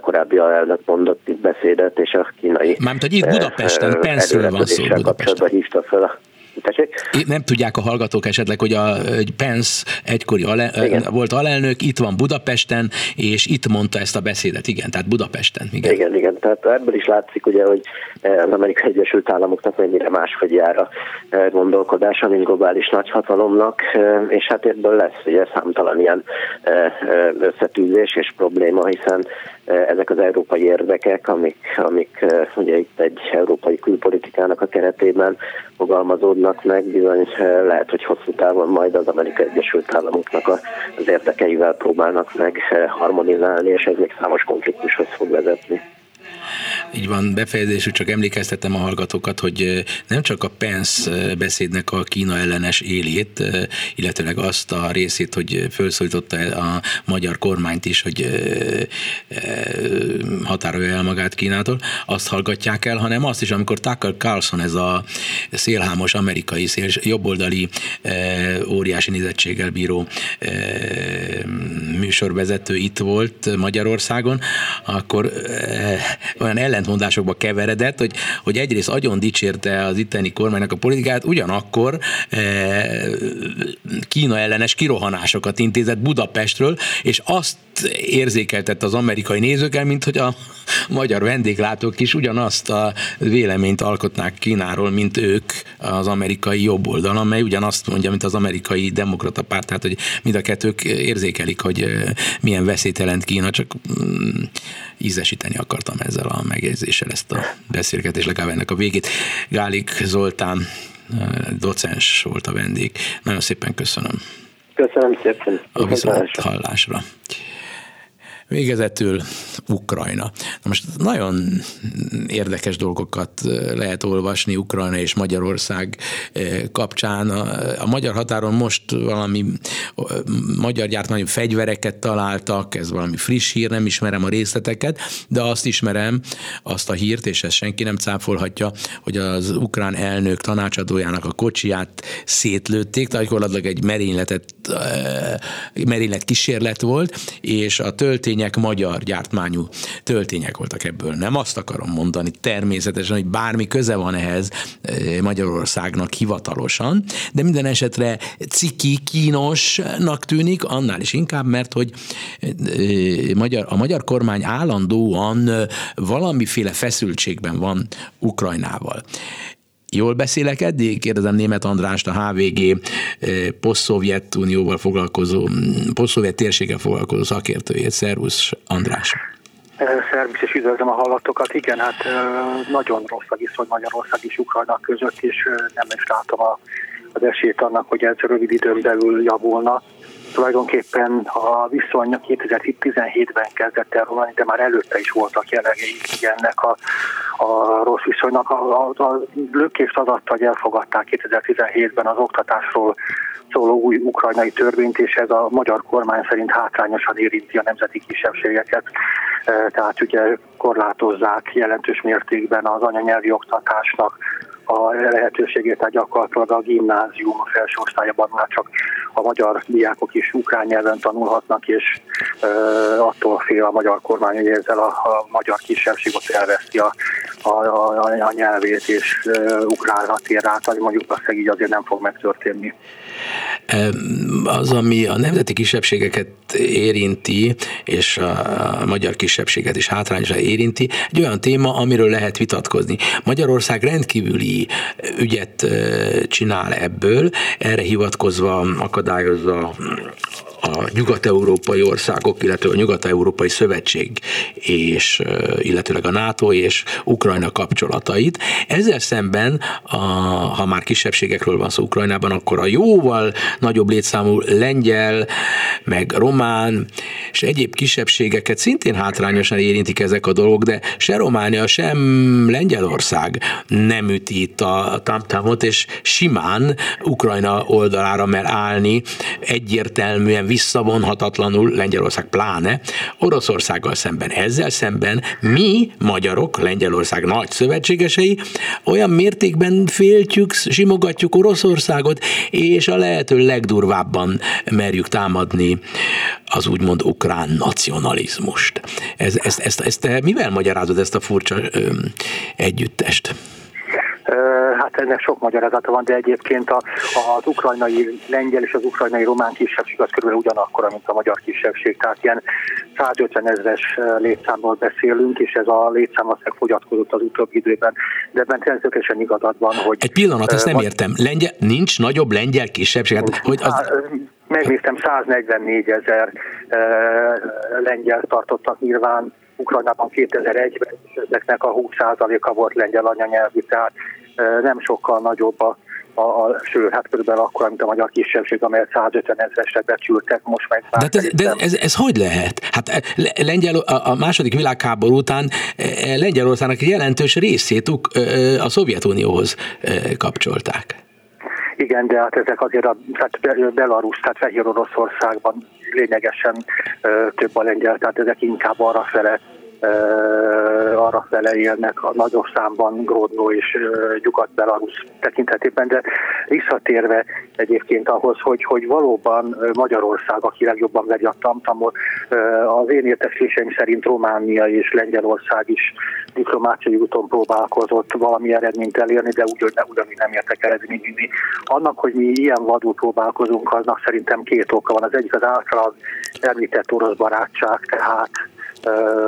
korábbi elnök mondott itt beszédet, és a kínai... Mármint, hogy itt Budapesten, Penszről van szó Budapesten. hívta fel a Tessék? Nem tudják a hallgatók esetleg, hogy a hogy Pence egykori ale, igen. volt alelnök, itt van Budapesten, és itt mondta ezt a beszédet, igen, tehát Budapesten. Igen, igen, igen. tehát ebből is látszik ugye, hogy az Amerikai Egyesült Államoknak mennyire máshogy jár a gondolkodása, mint globális nagyhatalomnak, és hát ebből lesz ugye számtalan ilyen összetűzés és probléma, hiszen ezek az európai érdekek, amik, amik ugye itt egy európai külpolitikának a keretében fogalmazódnak meg, bizony lehet, hogy hosszú távon majd az Amerikai Egyesült Államoknak az érdekeivel próbálnak meg harmonizálni, és ez még számos konfliktushoz fog vezetni. Így van, befejezésül csak emlékeztetem a hallgatókat, hogy nem csak a Pence beszédnek a Kína ellenes élét, illetőleg azt a részét, hogy felszólította a magyar kormányt is, hogy határolja el magát Kínától, azt hallgatják el, hanem azt is, amikor Tucker Carlson, ez a szélhámos amerikai szél, jobboldali óriási nézettséggel bíró műsorvezető itt volt Magyarországon, akkor olyan ellentmondásokba keveredett, hogy, hogy egyrészt agyon dicsérte az itteni kormánynak a politikát, ugyanakkor e, Kína ellenes kirohanásokat intézett Budapestről, és azt érzékeltett az amerikai nézőkkel, mint hogy a magyar vendéglátók is ugyanazt a véleményt alkotnák Kínáról, mint ők az amerikai jobb oldalon, amely ugyanazt mondja, mint az amerikai demokrata párt, tehát hogy mind a kettők érzékelik, hogy milyen veszélyt jelent Kína, csak mm, ízesíteni akartam ezzel a megjegyzéssel ezt a beszélgetést, legalább ennek a végét. Gálik Zoltán docens volt a vendég. Nagyon szépen köszönöm. Köszönöm szépen. A viszont hallásra. Végezetül Ukrajna. Na most nagyon érdekes dolgokat lehet olvasni Ukrajna és Magyarország kapcsán. A, magyar határon most valami magyar gyártmányi fegyvereket találtak, ez valami friss hír, nem ismerem a részleteket, de azt ismerem, azt a hírt, és ezt senki nem cáfolhatja, hogy az ukrán elnök tanácsadójának a kocsiját szétlőtték, tehát gyakorlatilag egy merényletet, merénylet kísérlet volt, és a töltény töltények magyar gyártmányú töltények voltak ebből. Nem azt akarom mondani természetesen, hogy bármi köze van ehhez eh, Magyarországnak hivatalosan, de minden esetre ciki, kínosnak tűnik, annál is inkább, mert hogy eh, a magyar kormány állandóan eh, valamiféle feszültségben van Ukrajnával. Jól beszélek eddig? Kérdezem német Andrást, a HVG eh, poszt-szovjet foglalkozó, poszt-szovjet térséggel foglalkozó szakértőjét. Szervusz, András! Eh, szervusz, és üdvözlöm a hallatokat. Igen, hát eh, nagyon rossz a viszony Magyarország és Ukrajna között, és nem is látom a, az esélyt annak, hogy ez rövid időn belül javulna tulajdonképpen a viszony 2017-ben kezdett el romlani, de már előtte is voltak jelenlegei ennek a, a rossz viszonynak. A, a, a lökést az adta, hogy elfogadták 2017-ben az oktatásról szóló új ukrajnai törvényt, és ez a magyar kormány szerint hátrányosan érinti a nemzeti kisebbségeket. E, tehát ugye korlátozzák jelentős mértékben az anyanyelvi oktatásnak a lehetőségét, tehát gyakorlatilag a gimnázium a felső osztályban már csak a magyar diákok is ukrán nyelven tanulhatnak, és attól fél a magyar kormány, hogy ezzel a, a magyar kisebbség ott elveszi a, a, a, a nyelvét, és ukránra tér át, mondjuk azt így azért nem fog megtörténni. Az, ami a nemzeti kisebbségeket érinti, és a magyar kisebbséget is hátrányosan érinti, egy olyan téma, amiről lehet vitatkozni. Magyarország rendkívüli ügyet csinál ebből, erre hivatkozva da euro a nyugat-európai országok, illetve a nyugat-európai szövetség, és illetőleg a NATO és Ukrajna kapcsolatait. Ezzel szemben, a, ha már kisebbségekről van szó Ukrajnában, akkor a jóval nagyobb létszámú lengyel, meg román, és egyéb kisebbségeket szintén hátrányosan érintik ezek a dolgok, de se Románia, sem Lengyelország nem üti itt a tamtamot, és simán Ukrajna oldalára mer állni egyértelműen visszavonhatatlanul, Lengyelország pláne, Oroszországgal szemben. Ezzel szemben mi, magyarok, Lengyelország nagy szövetségesei, olyan mértékben féltjük, simogatjuk Oroszországot, és a lehető legdurvábban merjük támadni az úgymond ukrán nacionalizmust. Ez, ezt, ezt, ezt, ezt mivel magyarázod ezt a furcsa ö, együttest? Hát ennek sok magyarázata van, de egyébként a, az ukrajnai lengyel és az ukrajnai román kisebbség az körülbelül ugyanakkora, mint a magyar kisebbség. Tehát ilyen 150 ezres létszámról beszélünk, és ez a létszám aztán fogyatkozott az utóbbi időben. De ebben természetesen igazad van, hogy... Egy pillanat, ezt nem vagy, értem. Lengyel, nincs nagyobb lengyel kisebbség? Hát, hogy az... Megnéztem, 144 ezer lengyel tartottak nyilván Ukrajnában 2001-ben, és ezeknek a 20%-a volt lengyel anyanyelvű, tehát nem sokkal nagyobb a, a, a, sőt, hát körülbelül akkor, mint a magyar kisebbség, amelyet 150 ezresre becsültek, most meg De, ez, de ez, ez hogy lehet? Hát e, Lengyel, a, a második világháború után e, e, Lengyelországnak jelentős részét a Szovjetunióhoz kapcsolták. Igen, de hát ezek azért a tehát Belarus, tehát Fehér Oroszországban lényegesen több a lengyel, tehát ezek inkább arra fele arra fele élnek a nagyobb számban Grodno és Nyugat-Belarus tekintetében, de visszatérve egyébként ahhoz, hogy, hogy valóban Magyarország, aki legjobban veri a tamtamot, az én értesüléseim szerint Románia és Lengyelország is diplomáciai úton próbálkozott valami eredményt elérni, de úgy, hogy ugyanúgy nem értek eredményni. Annak, hogy mi ilyen vadul próbálkozunk, aznak szerintem két oka van. Az egyik az általán említett orosz barátság, tehát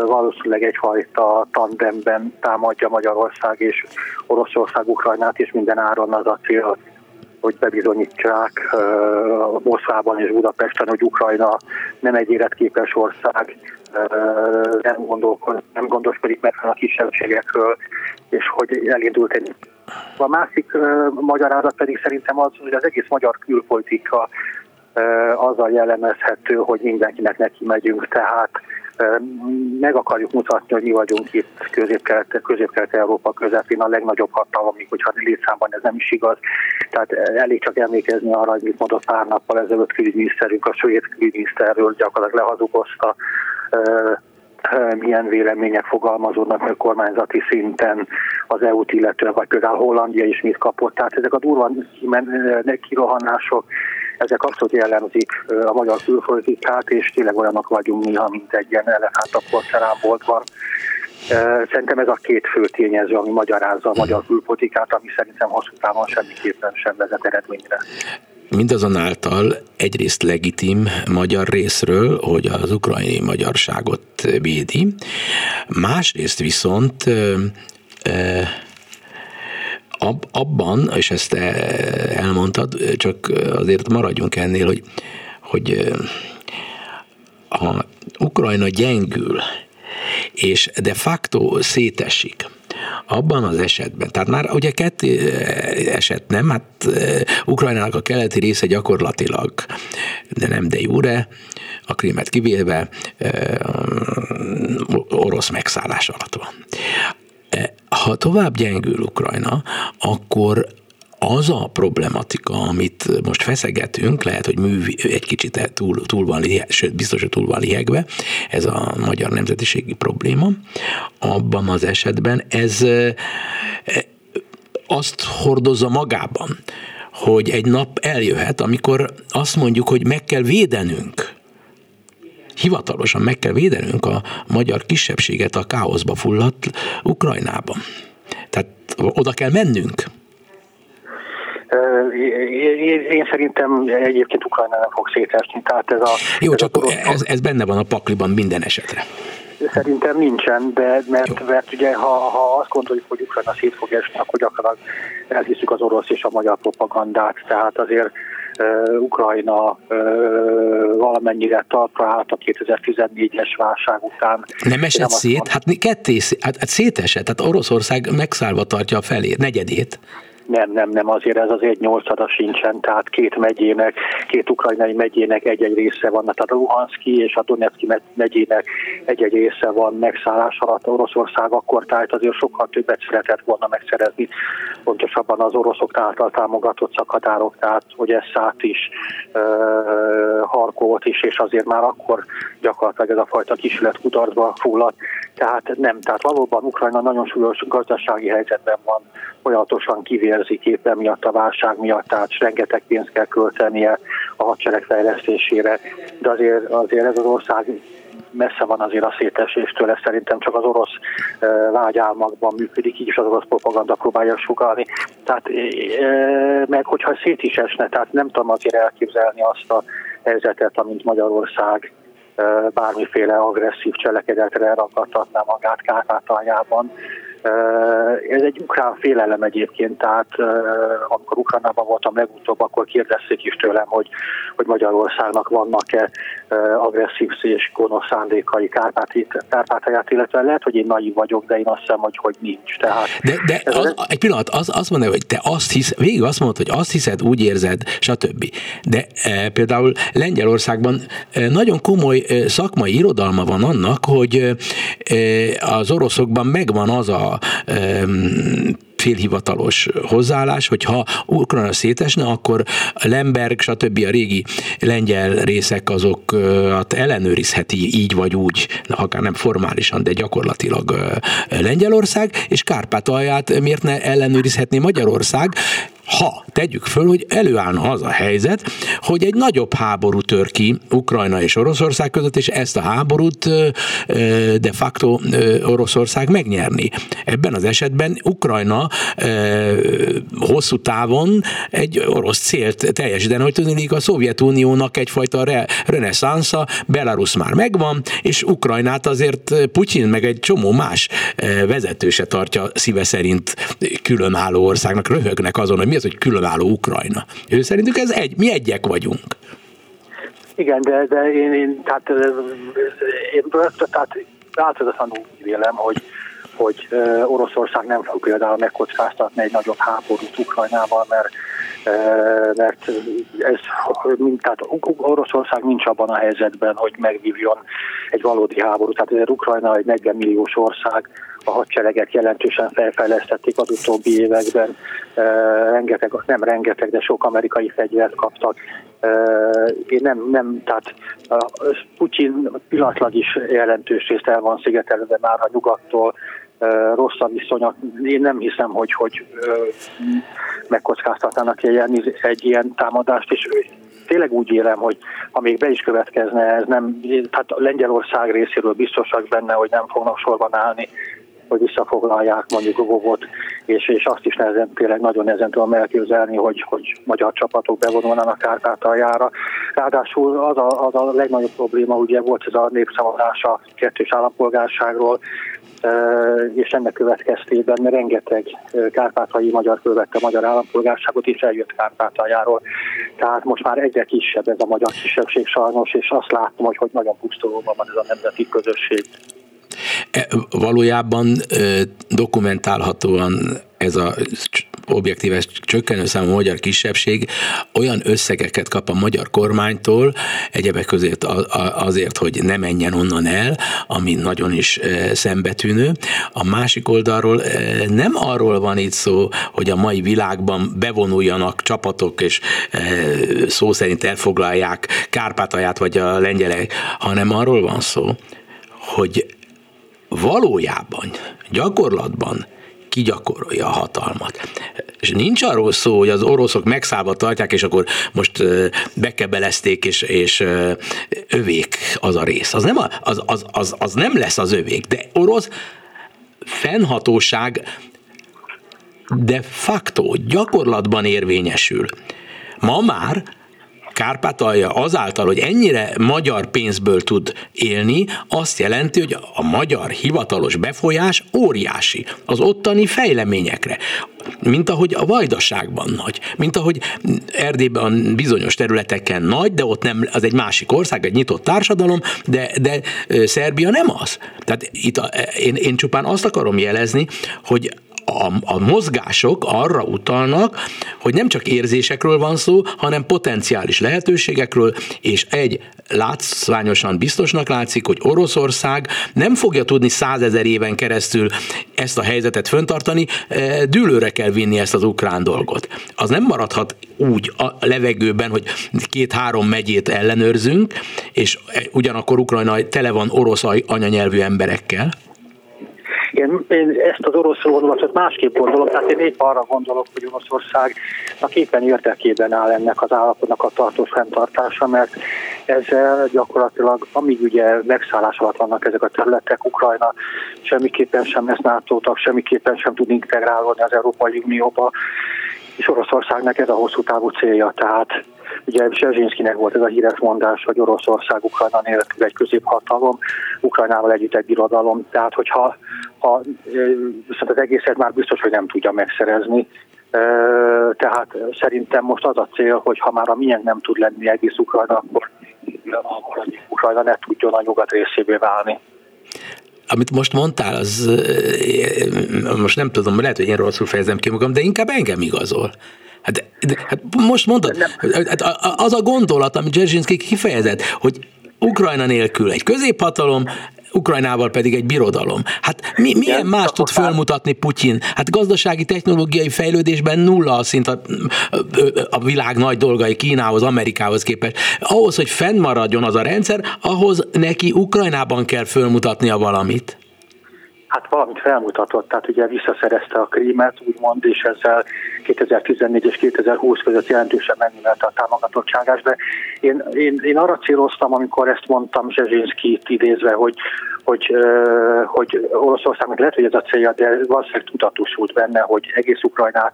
valószínűleg egyfajta tandemben támadja Magyarország és Oroszország Ukrajnát, és minden áron az a cél, hogy bebizonyítsák Moszkvában és Budapesten, hogy Ukrajna nem egy életképes ország, nem, nem gondoskodik meg a kisebbségekről, és hogy elindult egy a másik uh, magyarázat pedig szerintem az, hogy az egész magyar külpolitika uh, azzal jellemezhető, hogy mindenkinek neki megyünk, tehát meg akarjuk mutatni, hogy mi vagyunk itt közép-kelet, közép-kelet-európa közepén a legnagyobb hatalom, hogyha létszámban ez nem is igaz. Tehát elég csak emlékezni arra, hogy mit mondott pár nappal ezelőtt külügyminiszterünk, a svéd külügyminiszterről gyakorlatilag lehazugozta milyen vélemények fogalmazódnak meg kormányzati szinten az EU-t illetően, vagy például Hollandia is mit kapott. Tehát ezek a durva kirohanások ezek abszolút jellemzik a magyar külpolitikát, és tényleg olyanok vagyunk néha, mint egy ilyen elefánt a porcelánboltban. Szerintem ez a két fő tényező, ami magyarázza a magyar külpolitikát, ami szerintem hosszú távon semmiképpen sem vezet eredményre mindazonáltal egyrészt legitim magyar részről, hogy az ukrajnai magyarságot védi, másrészt viszont ab, abban, és ezt elmondtad, csak azért maradjunk ennél, hogy, hogy ha Ukrajna gyengül, és de facto szétesik, abban az esetben, tehát már ugye kettő eset nem, hát Ukrajnának a keleti része gyakorlatilag, de nem de jure, a krímet kivéve orosz megszállás alatt van ha tovább gyengül Ukrajna, akkor az a problematika, amit most feszegetünk, lehet, hogy műv egy kicsit túl, túl van, sőt, biztos, hogy túl van lihegve, ez a magyar nemzetiségi probléma, abban az esetben ez azt hordozza magában, hogy egy nap eljöhet, amikor azt mondjuk, hogy meg kell védenünk hivatalosan meg kell védenünk a magyar kisebbséget a káoszba fulladt Ukrajnában. Tehát oda kell mennünk. Én szerintem egyébként Ukrajna nem fog szétesni. Tehát ez a, Jó, ez csak a, ez, ez benne van a pakliban minden esetre. Szerintem nincsen, de mert, mert ugye ha, ha azt gondoljuk, hogy Ukrajna szét fog esni, akkor gyakorlatilag elhiszük az orosz és a magyar propagandát. Tehát azért Ukrajna valamennyire talpra állt a 2014-es válság után. Nem esett nem szét? Hát ketté, hát, hát szétesett, tehát Oroszország megszállva tartja a felét, negyedét. Nem, nem, nem, azért ez az egy nyolcada sincsen, tehát két megyének, két ukrajnai megyének egy-egy része van, tehát a Luhanszki és a Donetszki megyének egy-egy része van megszállás alatt. Oroszország akkor, tehát azért sokkal többet szeretett volna megszerezni, pontosabban az oroszok által támogatott szakadárok, tehát hogy ez szállt is, uh, Harkovot is, és azért már akkor gyakorlatilag ez a fajta kisület kudarcba fulladt, tehát nem, tehát valóban Ukrajna nagyon súlyos gazdasági helyzetben van, folyamatosan kivérzik éppen miatt a válság miatt, tehát rengeteg pénzt kell költenie a hadsereg fejlesztésére, de azért, azért ez az ország messze van azért a széteséstől, ez szerintem csak az orosz vágyálmakban működik, így is az orosz propaganda próbálja sugalni. Tehát meg hogyha szét is esne, tehát nem tudom azért elképzelni azt a helyzetet, amint Magyarország bármiféle agresszív cselekedetre ragadtatná magát Kárpátaljában, ez egy ukrán félelem egyébként, tehát amikor Ukránában voltam legutóbb, akkor kérdezték is tőlem, hogy, hogy Magyarországnak vannak-e agresszív és gonosz szándékai Kárpátalját, illetve lehet, hogy én naív vagyok, de én azt hiszem, hogy, hogy nincs. Tehát de de az, egy pillanat, az, azt mondja, hogy te azt hisz, végig azt mondod, hogy azt hiszed, úgy érzed, stb. De e, például Lengyelországban e, nagyon komoly e, szakmai irodalma van annak, hogy e, az oroszokban megvan az a félhivatalos hozzáállás, hogy ha Ukrajna szétesne, akkor Lemberg, stb. a régi lengyel részek azokat ellenőrizheti így vagy úgy, akár nem formálisan, de gyakorlatilag Lengyelország, és Kárpátalját miért ne ellenőrizhetné Magyarország, ha tegyük föl, hogy előállna az a helyzet, hogy egy nagyobb háború tör ki Ukrajna és Oroszország között, és ezt a háborút de facto Oroszország megnyerni. Ebben az esetben Ukrajna hosszú távon egy orosz célt teljesíteni, hogy tudnék a Szovjetuniónak egyfajta re- reneszánsza, Belarus már megvan, és Ukrajnát azért Putyin meg egy csomó más vezető se tartja szíve szerint különálló országnak, röhögnek azon, hogy mi hogy különálló Ukrajna. Ő szerintük ez egy, mi egyek vagyunk. Igen, de, de én, én tehát én tehát változatlanul vélem, hogy, hogy Oroszország nem fog például megkockáztatni egy nagyobb háborút Ukrajnával, mert mert ez, tehát Oroszország nincs abban a helyzetben, hogy megvívjon egy valódi háborút. Tehát ez Ukrajna egy 40 milliós ország, a hadsereget jelentősen felfejlesztették az utóbbi években. Rengeteg, nem rengeteg, de sok amerikai fegyvert kaptak. Én nem, nem, tehát Putyin pillanatlag is jelentős részt el van szigetelve már a nyugattól, rossz a viszonyat. Én nem hiszem, hogy, hogy megkockáztatnának egy, egy ilyen támadást, és tényleg úgy élem, hogy ha még be is következne, ez nem, tehát Lengyelország részéről biztosak benne, hogy nem fognak sorban állni hogy visszafoglalják mondjuk Vovot, és, és azt is nehezen, tényleg nagyon nehezen tudom elképzelni, hogy, hogy magyar csapatok bevonulnának Kárpátaljára. Ráadásul az a, az a legnagyobb probléma, ugye volt ez a népszavazás a kettős állampolgárságról, és ennek következtében rengeteg kárpátai magyar követte a magyar állampolgárságot, és eljött Kárpátaljáról. Tehát most már egyre kisebb ez a magyar kisebbség sajnos, és azt látom, hogy, hogy nagyon pusztulóban van ez a nemzeti közösség. E, valójában dokumentálhatóan ez a objektíve csökkenő számú magyar kisebbség olyan összegeket kap a magyar kormánytól, egyebek között azért, hogy ne menjen onnan el, ami nagyon is szembetűnő. A másik oldalról nem arról van itt szó, hogy a mai világban bevonuljanak csapatok, és szó szerint elfoglalják Kárpátalját vagy a lengyelek, hanem arról van szó, hogy valójában, gyakorlatban kigyakorolja a hatalmat. És nincs arról szó, hogy az oroszok megszállva tartják, és akkor most bekebelezték, és, és övék az a rész. Az nem, a, az, az, az, az nem lesz az övék, de orosz fennhatóság de facto, gyakorlatban érvényesül. Ma már Kárpátalja azáltal, hogy ennyire magyar pénzből tud élni, azt jelenti, hogy a magyar hivatalos befolyás óriási az ottani fejleményekre mint ahogy a vajdaságban nagy, mint ahogy Erdélyben bizonyos területeken nagy, de ott nem, az egy másik ország, egy nyitott társadalom, de, de Szerbia nem az. Tehát itt a, én, én csupán azt akarom jelezni, hogy a, a mozgások arra utalnak, hogy nem csak érzésekről van szó, hanem potenciális lehetőségekről, és egy látszványosan biztosnak látszik, hogy Oroszország nem fogja tudni százezer éven keresztül ezt a helyzetet föntartani, e, dűlőre kell vinni ezt az ukrán dolgot. Az nem maradhat úgy a levegőben, hogy két-három megyét ellenőrzünk, és ugyanakkor Ukrajna tele van orosz anyanyelvű emberekkel, én, én ezt az orosz vonulatot másképp gondolom, tehát én épp arra gondolok, hogy Oroszországnak éppen érdekében áll ennek az állapotnak a tartós fenntartása, mert ezzel gyakorlatilag, amíg ugye megszállás alatt vannak ezek a területek, Ukrajna semmiképpen sem lesz nato semmiképpen sem tud integrálódni az Európai Unióba, és Oroszországnak ez a hosszú távú célja, tehát Ugye Zsezsinszkinek volt ez a híres mondás, hogy Oroszország Ukrajna nélkül egy középhatalom, Ukrajnával együtt egy birodalom, tehát hogyha ha, viszont az egészet már biztos, hogy nem tudja megszerezni, tehát szerintem most az a cél, hogy ha már a milyen nem tud lenni egész Ukrajna, akkor, akkor Ukrajna ne tudjon a nyugat részévé válni amit most mondtál, az most nem tudom, lehet, hogy én rosszul fejezem ki magam, de inkább engem igazol. Hát, de, hát most mondod, hát az a gondolat, amit Dzerzsinszki kifejezett, hogy Ukrajna nélkül egy középhatalom, Ukrajnával pedig egy birodalom. Hát mi, milyen más tud fölmutatni Putyin? Hát gazdasági, technológiai fejlődésben nulla a szint a, a világ nagy dolgai Kínához, Amerikához képest. Ahhoz, hogy fennmaradjon az a rendszer, ahhoz neki Ukrajnában kell fölmutatnia valamit. Hát valamit felmutatott, tehát ugye visszaszerezte a krímet, úgymond, és ezzel 2014 és 2020 között jelentősen megnövelte a támogatottságás, de én, én, én arra céloztam, amikor ezt mondtam Zsezsinszkit idézve, hogy, hogy, hogy Oroszországnak lehet, hogy ez a célja, de valószínűleg tudatosult benne, hogy egész Ukrajnát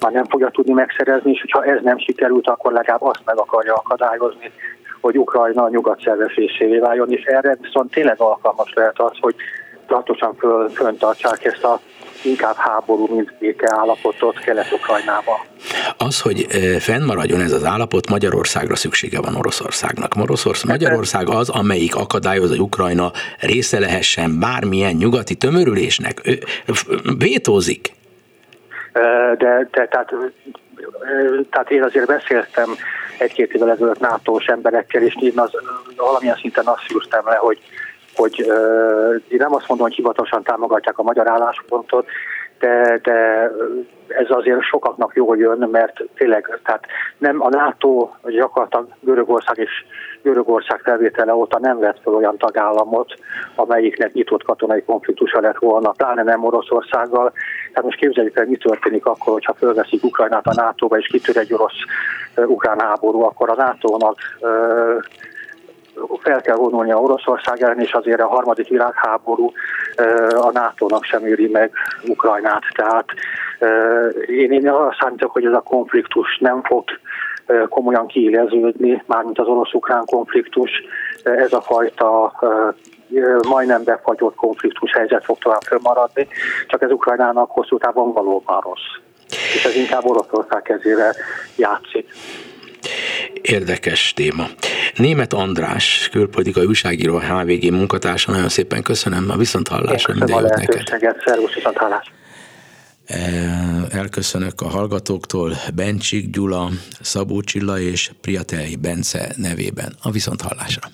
már nem fogja tudni megszerezni, és hogyha ez nem sikerült, akkor legalább azt meg akarja akadályozni, hogy Ukrajna nyugat szervezésévé váljon, és erre viszont tényleg alkalmas lehet az, hogy tartósan föl, föntartsák ezt a inkább háború, mint béke állapotot Kelet-Ukrajnában. Az, hogy fennmaradjon ez az állapot, Magyarországra szüksége van Oroszországnak. Oroszország, Magyarország az, amelyik akadályozza, hogy Ukrajna része lehessen bármilyen nyugati tömörülésnek. Vétózik. De, de tehát, tehát én azért beszéltem egy-két évvel ezelőtt nato emberekkel, és én az, valamilyen szinten azt szűrtem le, hogy hogy én nem azt mondom, hogy hivatalosan támogatják a magyar álláspontot, de, de ez azért sokaknak jól jön, mert tényleg, tehát nem a NATO, gyakorlatilag Görögország és Görögország felvétele óta nem vett fel olyan tagállamot, amelyiknek nyitott katonai konfliktusa lett volna, pláne nem Oroszországgal. Tehát most képzeljük el, mi történik akkor, hogyha fölveszik Ukrajnát a NATO-ba, és kitör egy orosz-ukrán háború, akkor a NATO-nak fel kell vonulni a Oroszország ellen, és azért a harmadik világháború a NATO-nak sem éri meg Ukrajnát. Tehát én, én arra számítok, hogy ez a konfliktus nem fog komolyan kiéleződni, mármint az orosz-ukrán konfliktus. Ez a fajta majdnem befagyott konfliktus helyzet fog tovább fönnmaradni, csak ez Ukrajnának hosszú távon valóban rossz. És ez inkább Oroszország kezére játszik. Érdekes téma. Német András, külpolitikai újságíró, HVG munkatársa, nagyon szépen köszönöm a viszonthallásra, minden jót neked. Szervusz, e, Elköszönök a hallgatóktól Bencsik Gyula, Szabó Csilla és Priatelji Bence nevében a viszonthallásra.